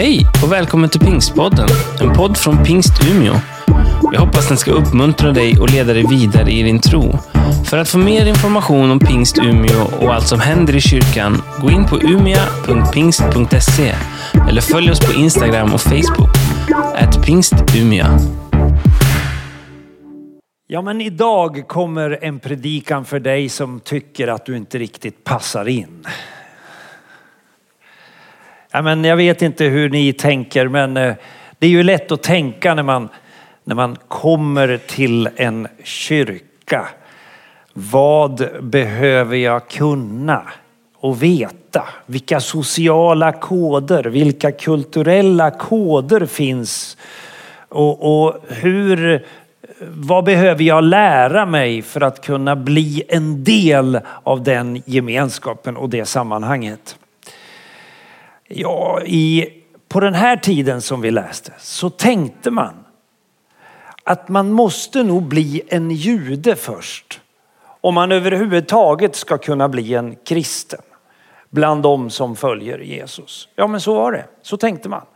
Hej och välkommen till Pingstpodden, en podd från Pingst Umeå. Jag hoppas den ska uppmuntra dig och leda dig vidare i din tro. För att få mer information om Pingst Umeå och allt som händer i kyrkan, gå in på umia.pingst.se eller följ oss på Instagram och Facebook, at pingstumia. Ja, men idag kommer en predikan för dig som tycker att du inte riktigt passar in. Ja, men jag vet inte hur ni tänker, men eh, det är ju lätt att tänka när man, när man kommer till en kyrka. Vad behöver jag kunna och veta? Vilka sociala koder, vilka kulturella koder finns? Och, och hur, vad behöver jag lära mig för att kunna bli en del av den gemenskapen och det sammanhanget? Ja, i, på den här tiden som vi läste så tänkte man att man måste nog bli en jude först om man överhuvudtaget ska kunna bli en kristen bland de som följer Jesus. Ja, men så var det. Så tänkte man.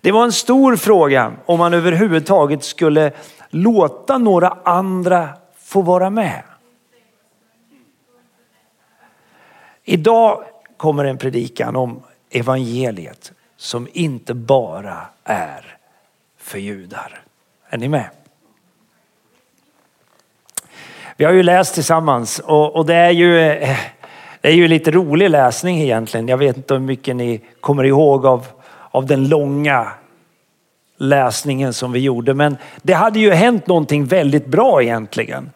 Det var en stor fråga om man överhuvudtaget skulle låta några andra få vara med. Idag kommer en predikan om evangeliet som inte bara är för judar. Är ni med? Vi har ju läst tillsammans och, och det, är ju, eh, det är ju lite rolig läsning egentligen. Jag vet inte hur mycket ni kommer ihåg av, av den långa läsningen som vi gjorde. Men det hade ju hänt någonting väldigt bra egentligen.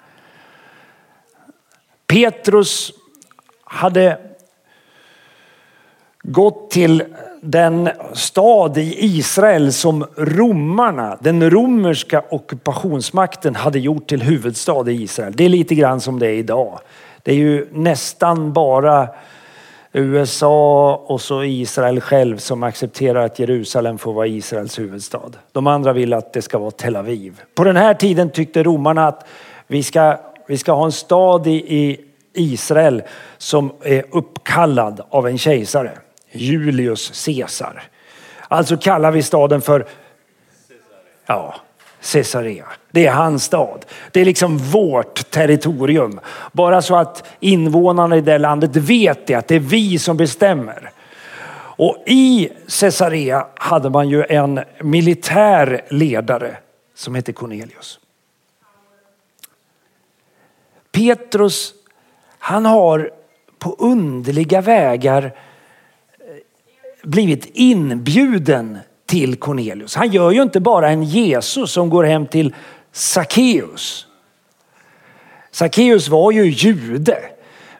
Petrus hade gått till den stad i Israel som romarna, den romerska ockupationsmakten hade gjort till huvudstad i Israel. Det är lite grann som det är idag. Det är ju nästan bara USA och så Israel själv som accepterar att Jerusalem får vara Israels huvudstad. De andra vill att det ska vara Tel Aviv. På den här tiden tyckte romarna att vi ska, vi ska ha en stad i, i Israel som är uppkallad av en kejsare. Julius Caesar. Alltså kallar vi staden för ja, Caesarea. Det är hans stad. Det är liksom vårt territorium. Bara så att invånarna i det landet vet det, att det är vi som bestämmer. Och i Caesarea hade man ju en militär ledare som hette Cornelius. Petrus, han har på underliga vägar blivit inbjuden till Cornelius. Han gör ju inte bara en Jesus som går hem till Sackeus. Sackeus var ju jude,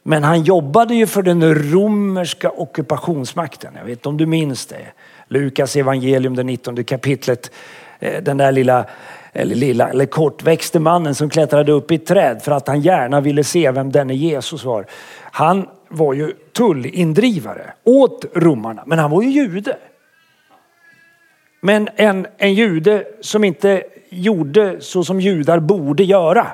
men han jobbade ju för den romerska ockupationsmakten. Jag vet inte om du minns det. Lukas evangelium, det 19 kapitlet. Eh, den där lilla, eller lilla, eller kortväxte mannen som klättrade upp i ett träd för att han gärna ville se vem denne Jesus var. Han var ju tullindrivare åt romarna, men han var ju jude. Men en, en jude som inte gjorde så som judar borde göra.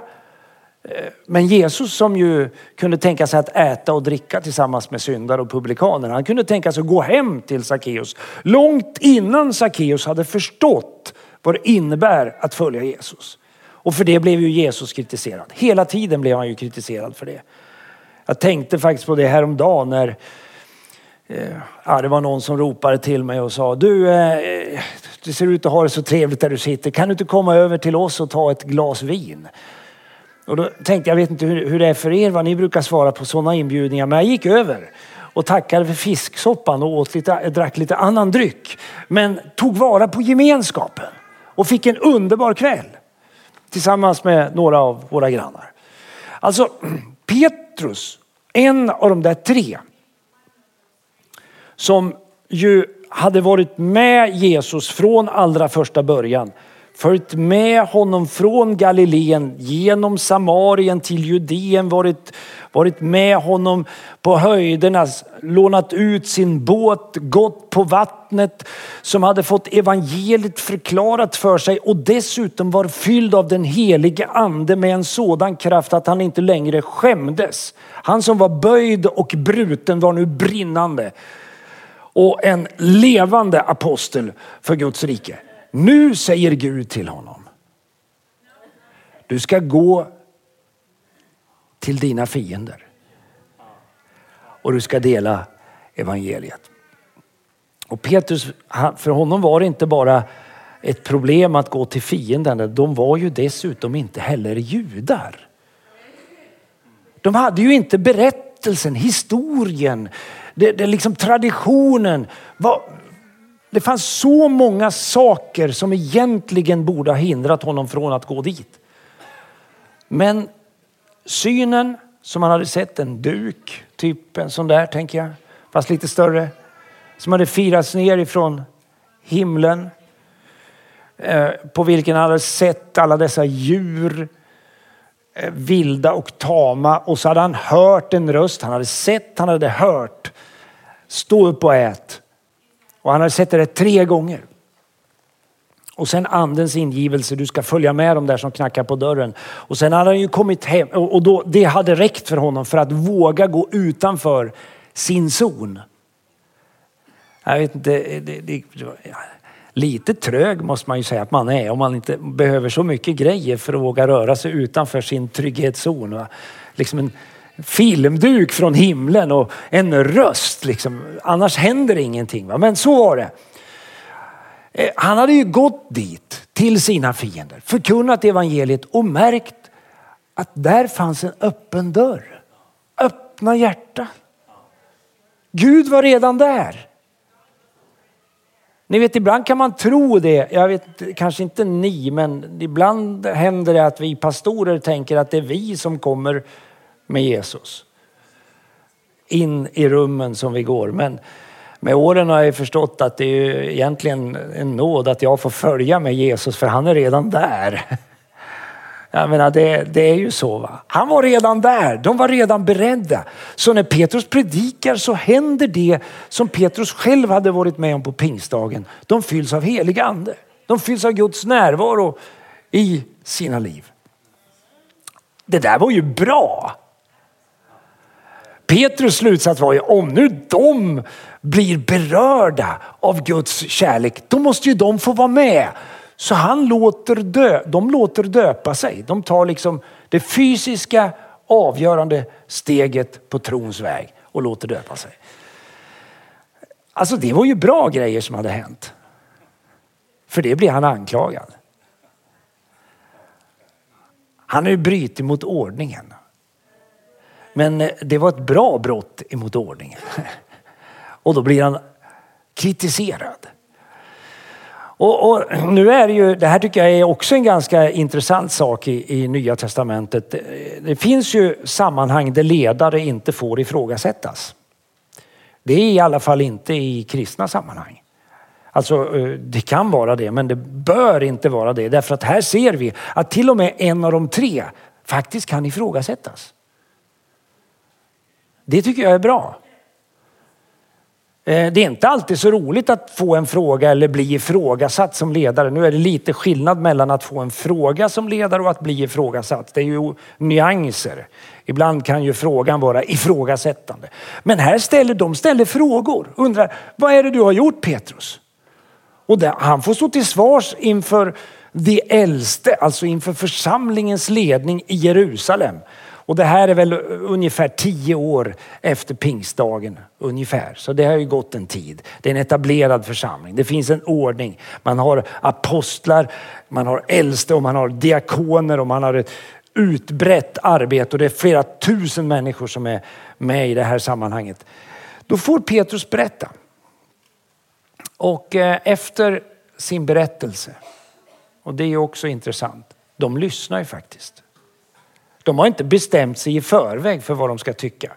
Eh, men Jesus som ju kunde tänka sig att äta och dricka tillsammans med syndare och publikaner. Han kunde tänka sig att gå hem till Sackeus långt innan Sackeus hade förstått vad det innebär att följa Jesus. Och för det blev ju Jesus kritiserad. Hela tiden blev han ju kritiserad för det. Jag tänkte faktiskt på det här om dagen när eh, ja, det var någon som ropade till mig och sa du, eh, du ser ut att ha det så trevligt där du sitter. Kan du inte komma över till oss och ta ett glas vin? Och då tänkte jag, vet inte hur, hur det är för er, vad ni brukar svara på sådana inbjudningar. Men jag gick över och tackade för fisksoppan och åt lite, drack lite annan dryck. Men tog vara på gemenskapen och fick en underbar kväll tillsammans med några av våra grannar. Alltså, Petrus, en av de där tre som ju hade varit med Jesus från allra första början. Följt med honom från Galileen genom Samarien till Judeen, varit, varit med honom på höjderna, lånat ut sin båt, gått på vattnet, som hade fått evangeliet förklarat för sig och dessutom var fylld av den helige ande med en sådan kraft att han inte längre skämdes. Han som var böjd och bruten var nu brinnande. och en levande apostel för Guds rike. Nu säger Gud till honom. Du ska gå till dina fiender. Och du ska dela evangeliet. Och Petrus, för honom var det inte bara ett problem att gå till fienden. De var ju dessutom inte heller judar. De hade ju inte berättelsen, historien, det, det liksom traditionen. Det fanns så många saker som egentligen borde ha hindrat honom från att gå dit. Men synen som han hade sett, en duk, typ en sån där tänker jag, fast lite större. Som hade firats ner ifrån himlen. Eh, på vilken han hade sett alla dessa djur, eh, vilda och tama. Och så hade han hört en röst, han hade sett, han hade hört. Stå upp och ät. Och han hade sett det tre gånger. Och sen andens ingivelse, du ska följa med de där som knackar på dörren. Och sen hade han ju kommit hem och då, det hade räckt för honom för att våga gå utanför sin zon. Jag vet inte, det, det, det, lite trög måste man ju säga att man är om man inte behöver så mycket grejer för att våga röra sig utanför sin trygghetszon. Liksom en filmduk från himlen och en röst. Liksom. Annars händer ingenting. Va? Men så var det. Eh, han hade ju gått dit till sina fiender, förkunnat evangeliet och märkt att där fanns en öppen dörr. Öppna hjärta. Gud var redan där. Ni vet, ibland kan man tro det. Jag vet kanske inte ni, men ibland händer det att vi pastorer tänker att det är vi som kommer med Jesus. In i rummen som vi går. Men med åren har jag förstått att det är egentligen en nåd att jag får följa med Jesus för han är redan där. Jag menar, det, det är ju så. Va? Han var redan där, de var redan beredda. Så när Petrus predikar så händer det som Petrus själv hade varit med om på pingstdagen. De fylls av helig ande. De fylls av Guds närvaro i sina liv. Det där var ju bra. Petrus slutsats var ju om nu de blir berörda av Guds kärlek, då måste ju de få vara med. Så han låter dö, de låter döpa sig. De tar liksom det fysiska avgörande steget på trons väg och låter döpa sig. Alltså det var ju bra grejer som hade hänt. För det blir han anklagad. Han har ju brutit mot ordningen. Men eh, det var ett bra brott emot ordningen. Och då blir han kritiserad. Och, och, nu är det ju, det här tycker jag är också en ganska intressant sak i, i Nya Testamentet. Det finns ju sammanhang där ledare inte får ifrågasättas. Det är i alla fall inte i kristna sammanhang. Alltså eh, det kan vara det, men det bör inte vara det. Därför att här ser vi att till och med en av de tre faktiskt kan ifrågasättas. Det tycker jag är bra. Eh, det är inte alltid så roligt att få en fråga eller bli ifrågasatt som ledare. Nu är det lite skillnad mellan att få en fråga som ledare och att bli ifrågasatt. Det är ju nyanser. Ibland kan ju frågan vara ifrågasättande. Men här ställer de ställer frågor. Undrar, vad är det du har gjort Petrus? Och där, han får stå till svars inför de äldste, alltså inför församlingens ledning i Jerusalem. Och det här är väl ungefär tio år efter pingstdagen. Ungefär. Så det har ju gått en tid. Det är en etablerad församling. Det finns en ordning. Man har apostlar, man har äldste och man har diakoner och man har ett utbrett arbete och det är flera tusen människor som är med i det här sammanhanget. Då får Petrus berätta. Och eh, efter sin berättelse, och det är också intressant, de lyssnar ju faktiskt. De har inte bestämt sig i förväg för vad de ska tycka.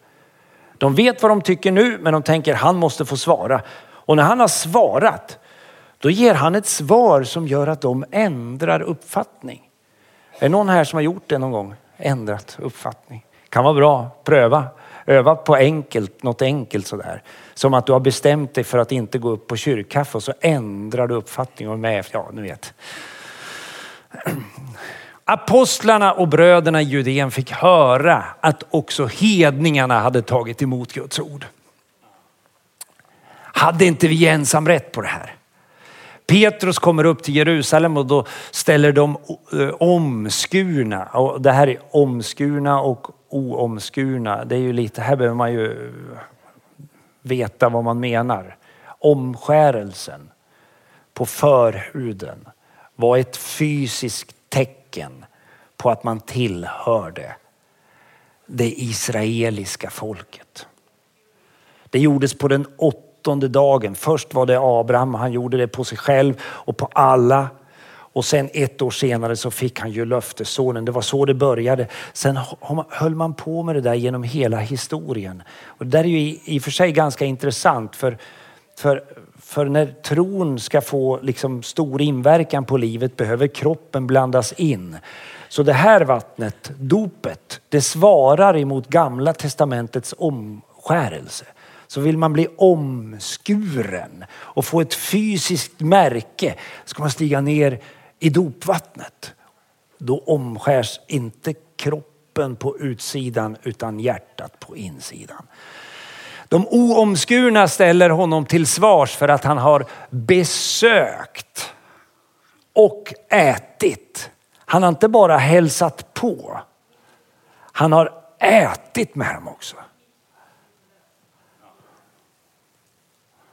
De vet vad de tycker nu men de tänker han måste få svara. Och när han har svarat då ger han ett svar som gör att de ändrar uppfattning. Är det någon här som har gjort det någon gång? Ändrat uppfattning. Kan vara bra, pröva. Öva på enkelt, något enkelt sådär. Som att du har bestämt dig för att inte gå upp på kyrkkaffe och så ändrar du uppfattning och är med, ja ni vet. Apostlarna och bröderna i Judeen fick höra att också hedningarna hade tagit emot Guds ord. hade inte vi ensam rätt på det här? Petrus kommer upp till Jerusalem och då ställer de eh, omskurna, och det här är omskurna och oomskurna. Det är ju lite, här behöver man ju veta vad man menar. Omskärelsen på förhuden var ett fysiskt tecken på att man tillhörde det israeliska folket. Det gjordes på den åttonde dagen. Först var det Abraham, han gjorde det på sig själv och på alla. Och sen ett år senare så fick han ju löftessonen. Det var så det började. Sen höll man på med det där genom hela historien. Och det där är ju i och för sig ganska intressant för, för, för när tron ska få liksom stor inverkan på livet behöver kroppen blandas in. Så det här vattnet, dopet, det svarar emot gamla testamentets omskärelse. Så vill man bli omskuren och få ett fysiskt märke ska man stiga ner i dopvattnet. Då omskärs inte kroppen på utsidan utan hjärtat på insidan. De oomskurna ställer honom till svars för att han har besökt och ätit. Han har inte bara hälsat på. Han har ätit med dem också.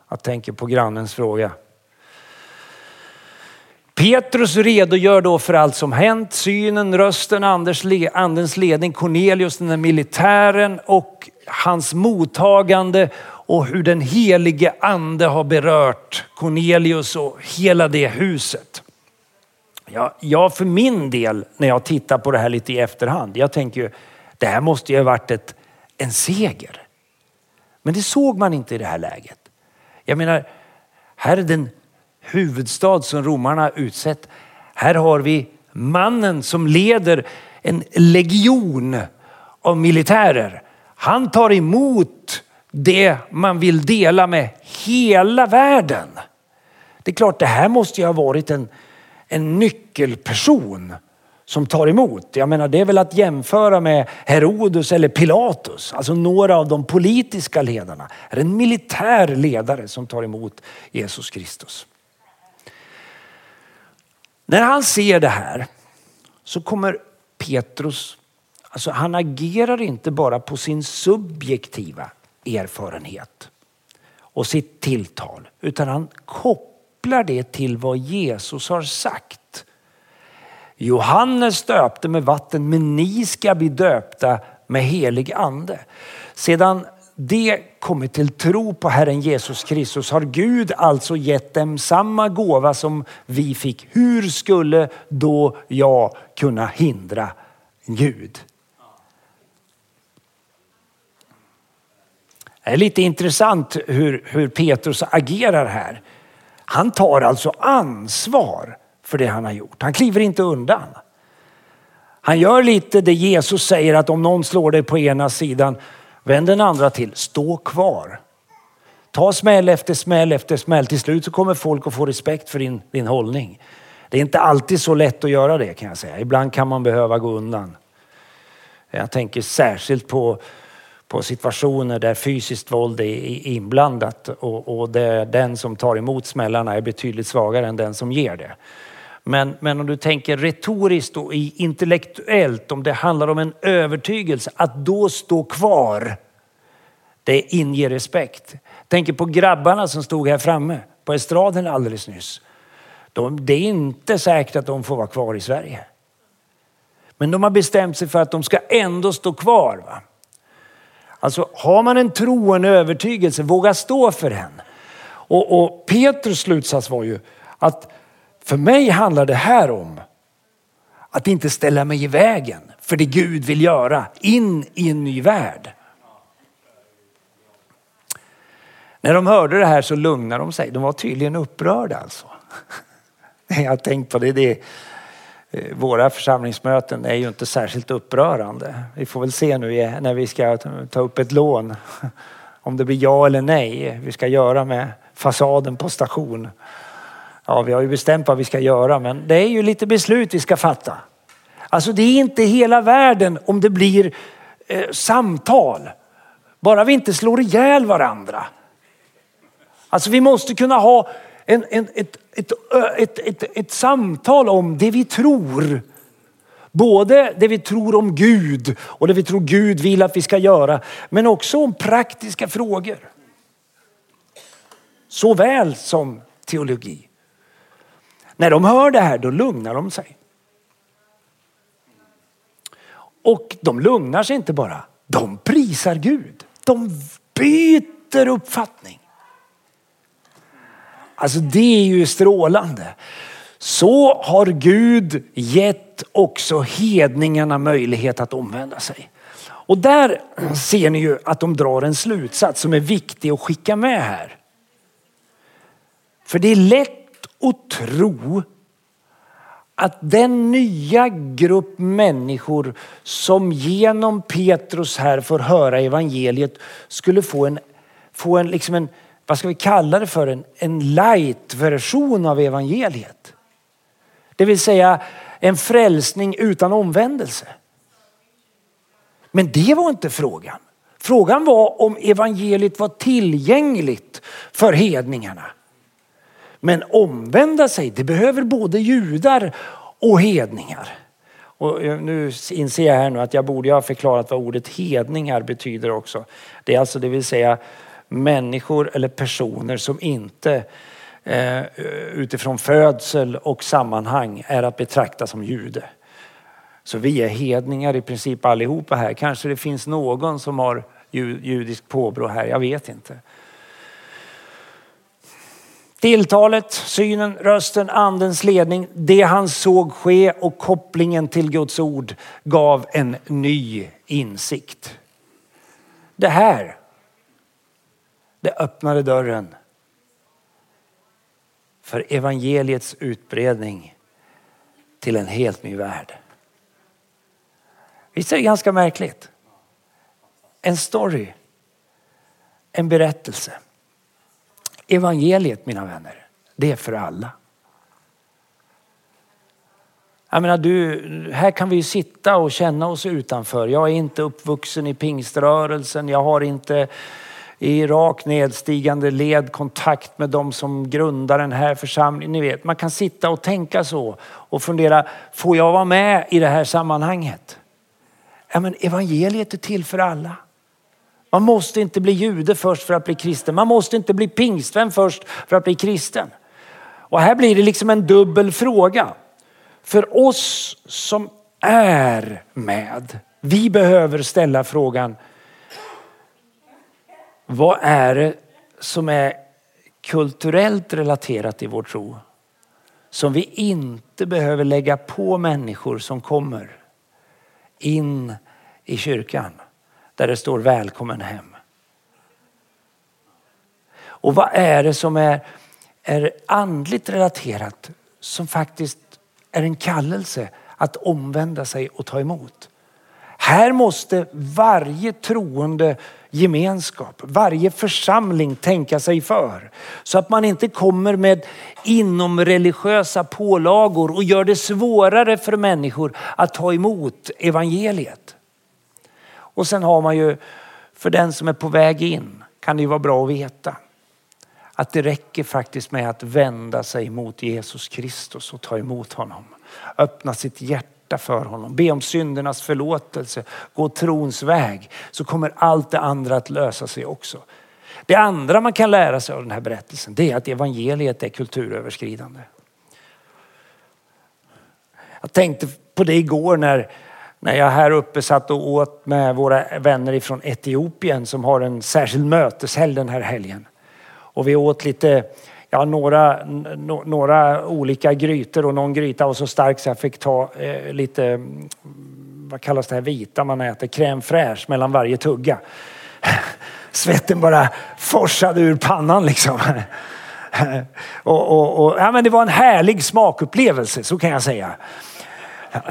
Jag tänker på grannens fråga. Petrus redogör då för allt som hänt, synen, rösten, andens ledning, Cornelius, den där militären och hans mottagande och hur den helige ande har berört Cornelius och hela det huset. Ja, jag för min del, när jag tittar på det här lite i efterhand, jag tänker ju, det här måste ju ha varit ett, en seger. Men det såg man inte i det här läget. Jag menar, här är den huvudstad som romarna utsett. Här har vi mannen som leder en legion av militärer. Han tar emot det man vill dela med hela världen. Det är klart, det här måste ju ha varit en, en nyckelperson som tar emot. Jag menar, det är väl att jämföra med Herodes eller Pilatus, alltså några av de politiska ledarna. Det är en militär ledare som tar emot Jesus Kristus. När han ser det här så kommer Petrus, alltså han agerar inte bara på sin subjektiva erfarenhet och sitt tilltal, utan han kopplar det till vad Jesus har sagt. Johannes döpte med vatten, men ni ska bli döpta med helig ande. Sedan det kommit till tro på Herren Jesus Kristus har Gud alltså gett dem samma gåva som vi fick. Hur skulle då jag kunna hindra Gud? Det är lite intressant hur, hur Petrus agerar här. Han tar alltså ansvar för det han har gjort. Han kliver inte undan. Han gör lite det Jesus säger att om någon slår dig på ena sidan Vänd den andra till. Stå kvar. Ta smäll efter smäll efter smäll. Till slut så kommer folk att få respekt för din, din hållning. Det är inte alltid så lätt att göra det kan jag säga. Ibland kan man behöva gå undan. Jag tänker särskilt på, på situationer där fysiskt våld är inblandat och, och det, den som tar emot smällarna är betydligt svagare än den som ger det. Men, men om du tänker retoriskt och intellektuellt, om det handlar om en övertygelse, att då stå kvar, det inger respekt. Tänker på grabbarna som stod här framme på estraden alldeles nyss. De, det är inte säkert att de får vara kvar i Sverige. Men de har bestämt sig för att de ska ändå stå kvar. Va? Alltså har man en tro och en övertygelse, våga stå för den. Och, och Petrus slutsats var ju att för mig handlar det här om att inte ställa mig i vägen för det Gud vill göra in i en ny värld. När de hörde det här så lugnade de sig. De var tydligen upprörda alltså. Jag har tänkt på det. det Eh, våra församlingsmöten är ju inte särskilt upprörande. Vi får väl se nu när vi ska ta upp ett lån om det blir ja eller nej vi ska göra med fasaden på station. Ja, vi har ju bestämt vad vi ska göra, men det är ju lite beslut vi ska fatta. Alltså det är inte hela världen om det blir eh, samtal. Bara vi inte slår ihjäl varandra. Alltså vi måste kunna ha en, en, ett, ett, ett, ett, ett samtal om det vi tror. Både det vi tror om Gud och det vi tror Gud vill att vi ska göra. Men också om praktiska frågor. Såväl som teologi. När de hör det här då lugnar de sig. Och de lugnar sig inte bara, de prisar Gud. De byter uppfattning. Alltså det är ju strålande. Så har Gud gett också hedningarna möjlighet att omvända sig. Och där ser ni ju att de drar en slutsats som är viktig att skicka med här. För det är lätt att tro att den nya grupp människor som genom Petrus här får höra evangeliet skulle få en, få en, liksom en vad ska vi kalla det för, en, en light-version av evangeliet. Det vill säga en frälsning utan omvändelse. Men det var inte frågan. Frågan var om evangeliet var tillgängligt för hedningarna. Men omvända sig, det behöver både judar och hedningar. Och eh, nu inser jag här nu att jag borde ha förklarat vad ordet hedningar betyder också. Det är alltså det vill säga människor eller personer som inte eh, utifrån födsel och sammanhang är att betrakta som jude. Så vi är hedningar i princip allihopa här. Kanske det finns någon som har judisk påbrå här, jag vet inte. Tilltalet, synen, rösten, andens ledning, det han såg ske och kopplingen till Guds ord gav en ny insikt. Det här, det öppnade dörren för evangeliets utbredning till en helt ny värld. Visst är det ganska märkligt? En story, en berättelse. Evangeliet mina vänner, det är för alla. Jag menar, du, här kan vi ju sitta och känna oss utanför. Jag är inte uppvuxen i pingströrelsen. Jag har inte i rak nedstigande led kontakt med de som grundar den här församlingen. Ni vet, man kan sitta och tänka så och fundera, får jag vara med i det här sammanhanget? Ja, men evangeliet är till för alla. Man måste inte bli jude först för att bli kristen. Man måste inte bli pingstvän först för att bli kristen. Och här blir det liksom en dubbel fråga. För oss som är med, vi behöver ställa frågan, vad är det som är kulturellt relaterat i vår tro? Som vi inte behöver lägga på människor som kommer in i kyrkan där det står välkommen hem. Och vad är det som är, är andligt relaterat som faktiskt är en kallelse att omvända sig och ta emot? Här måste varje troende gemenskap, varje församling tänka sig för. Så att man inte kommer med inomreligiösa pålagor och gör det svårare för människor att ta emot evangeliet. Och sen har man ju, för den som är på väg in, kan det ju vara bra att veta att det räcker faktiskt med att vända sig mot Jesus Kristus och ta emot honom. Öppna sitt hjärta hjärta för honom, be om syndernas förlåtelse, gå trons väg så kommer allt det andra att lösa sig också. Det andra man kan lära sig av den här berättelsen det är att evangeliet är kulturöverskridande. Jag tänkte på det igår när när jag här uppe satt och åt med våra vänner ifrån Etiopien som har en särskild möteshelg den här helgen. Och vi åt lite, ja några, no, några olika grytor och någon gryta var så stark så jag fick ta eh, lite, mm, vad kallas det här vita man äter, crème fraîche mellan varje tugga. Svetten bara forsade ur pannan liksom. och, och, och, ja, men det var en härlig smakupplevelse, så kan jag säga.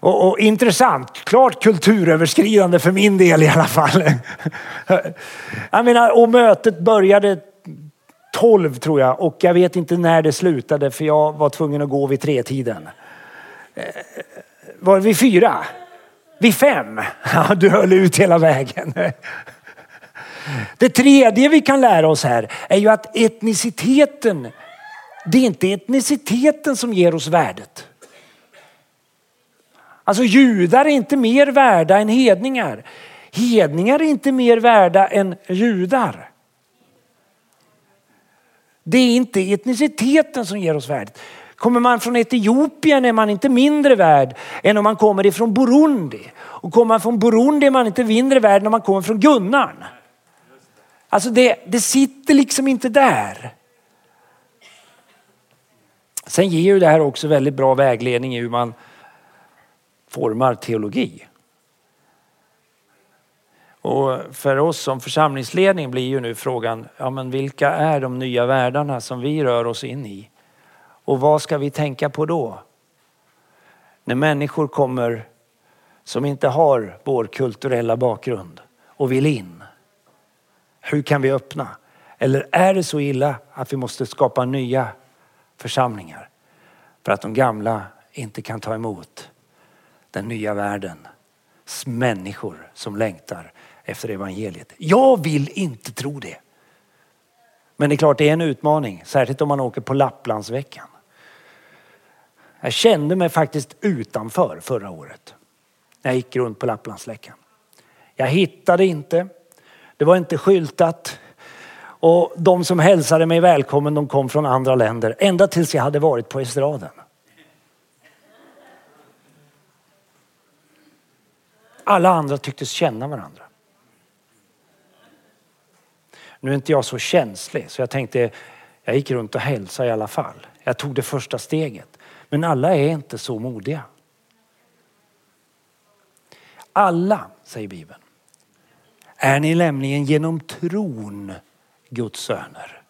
Och, och, intressant, klart kulturöverskridande för min del i alla fall. Jag menar, och mötet började 12 tror jag och jag vet inte när det slutade för jag var tvungen att gå vid tretiden. Eh, var det vid fyra? Vid fem? Ja, du höll ut hela vägen. Det tredje vi kan lära oss här är ju att etniciteten, det är inte etniciteten som ger oss värdet. Alltså judar är inte mer värda än hedningar. Hedningar är inte mer värda än judar. Det är inte etniciteten som ger oss värdet. Kommer man från Etiopien är man inte mindre värd än om man kommer ifrån Burundi. Och kommer man från Burundi är man inte mindre värd än om man kommer från Gunnarn. Alltså det, det sitter liksom inte där. Sen ger ju det här också väldigt bra vägledning i hur man formar teologi. Och för oss som församlingsledning blir ju nu frågan, ja men vilka är de nya världarna som vi rör oss in i? Och vad ska vi tänka på då? När människor kommer som inte har vår kulturella bakgrund och vill in. Hur kan vi öppna? Eller är det så illa att vi måste skapa nya församlingar för att de gamla inte kan ta emot den nya världens människor som längtar efter evangeliet. Jag vill inte tro det. Men det är klart det är en utmaning, särskilt om man åker på Lapplandsveckan. Jag kände mig faktiskt utanför förra året när jag gick runt på Lapplandsveckan. Jag hittade inte, det var inte skyltat och de som hälsade mig välkommen de kom från andra länder ända tills jag hade varit på estraden. Alla andra tycktes känna varandra. Nu är inte jag så känslig så jag tänkte, jag gick runt och hälsade i alla fall. Jag tog det första steget. Men alla är inte så modiga. Alla, säger Bibeln, är ni nämligen genom tron Guds söner.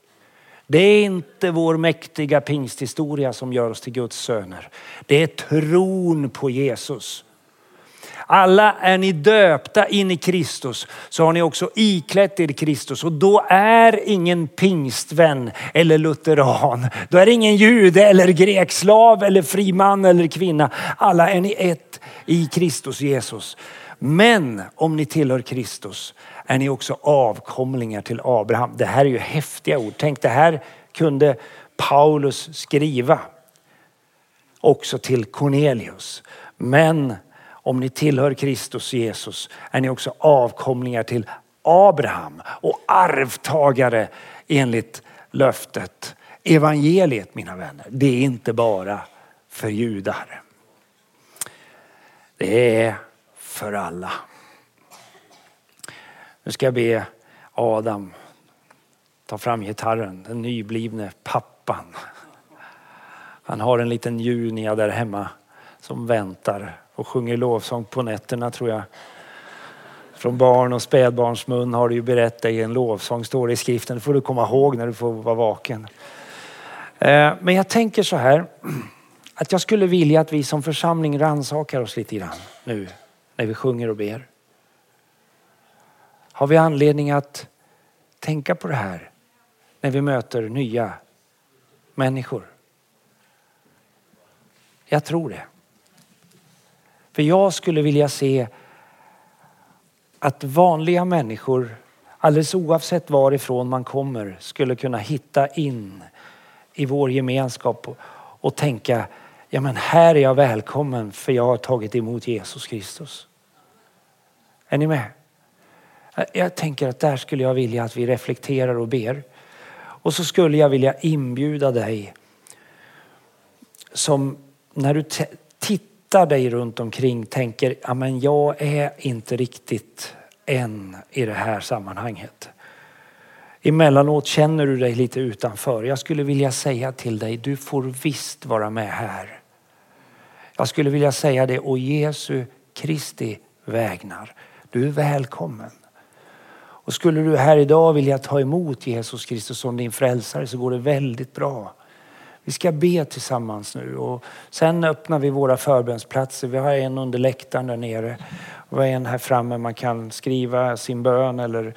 Det är inte vår mäktiga pingsthistoria som gör oss till Guds söner. Det är tron på Jesus alla är ni döpta in i Kristus så har ni också iklätt er Kristus och då är ingen pingstvän eller lutheran. Då är det ingen jude eller grekslav eller fri man eller kvinna. Alla är ni ett i Kristus Jesus. Men om ni tillhör Kristus är ni också avkomlingar till Abraham. Det här är ju häftiga ord. Tänk det här kunde Paulus skriva också till Cornelius. Men om ni tillhör Kristus Jesus är ni också avkomlingar till Abraham och arvtagare enligt löftet. Evangeliet mina vänner, det är inte bara för judar. Det är för alla. Nu ska jag be Adam ta fram gitarren, den nyblivne pappan. Han har en liten Junia där hemma som väntar och sjunger lovsång på nätterna tror jag. Från barn och spädbarns mun har du ju berättat i en lovsång, står det i skriften. Det får du komma ihåg när du får vara vaken. Eh, men jag tänker så här, att jag skulle vilja att vi som församling rannsakar oss lite grann nu när vi sjunger och ber. Har vi anledning att tänka på det här när vi möter nya människor? Jag tror det. För jag skulle vilja se att vanliga människor, alldeles oavsett varifrån man kommer, skulle kunna hitta in i vår gemenskap och, tänka, ja men här är jag välkommen för jag har tagit emot Jesus Kristus. Är ni med? Jag tänker att där skulle jag vilja att vi reflekterar och ber. Och så skulle jag vilja inbjuda dig som när du tittar dig runt omkring tänker, ja men jag är inte riktigt än i det här sammanhanget. Emellanåt känner du dig lite utanför. Jag skulle vilja säga till dig, du får visst vara med här. Jag skulle vilja säga det och Jesu Kristi vägnar. Du är välkommen. Och skulle du här idag vilja ta emot Jesus Kristus som din frälsare så går det väldigt bra. Vi ska be tillsammans nu och sen öppnar vi våra förbönsplatser. Vi har en under läktaren där nere och en här framme. Man kan skriva sin bön eller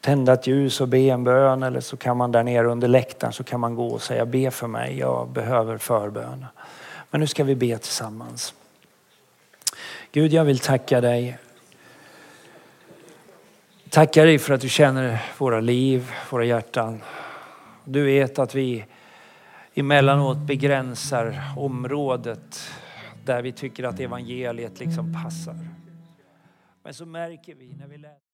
tända ett ljus och be en bön eller så kan man där nere under läktaren så kan man gå och säga be för mig, jag behöver förbön. Men nu ska vi be tillsammans. Gud, jag vill tacka dig Tackar dig för att du känner våra liv, våra hjärtan. Du vet att vi emellanåt begränsar området där vi tycker att evangeliet liksom passar. Men så märker vi när vi läser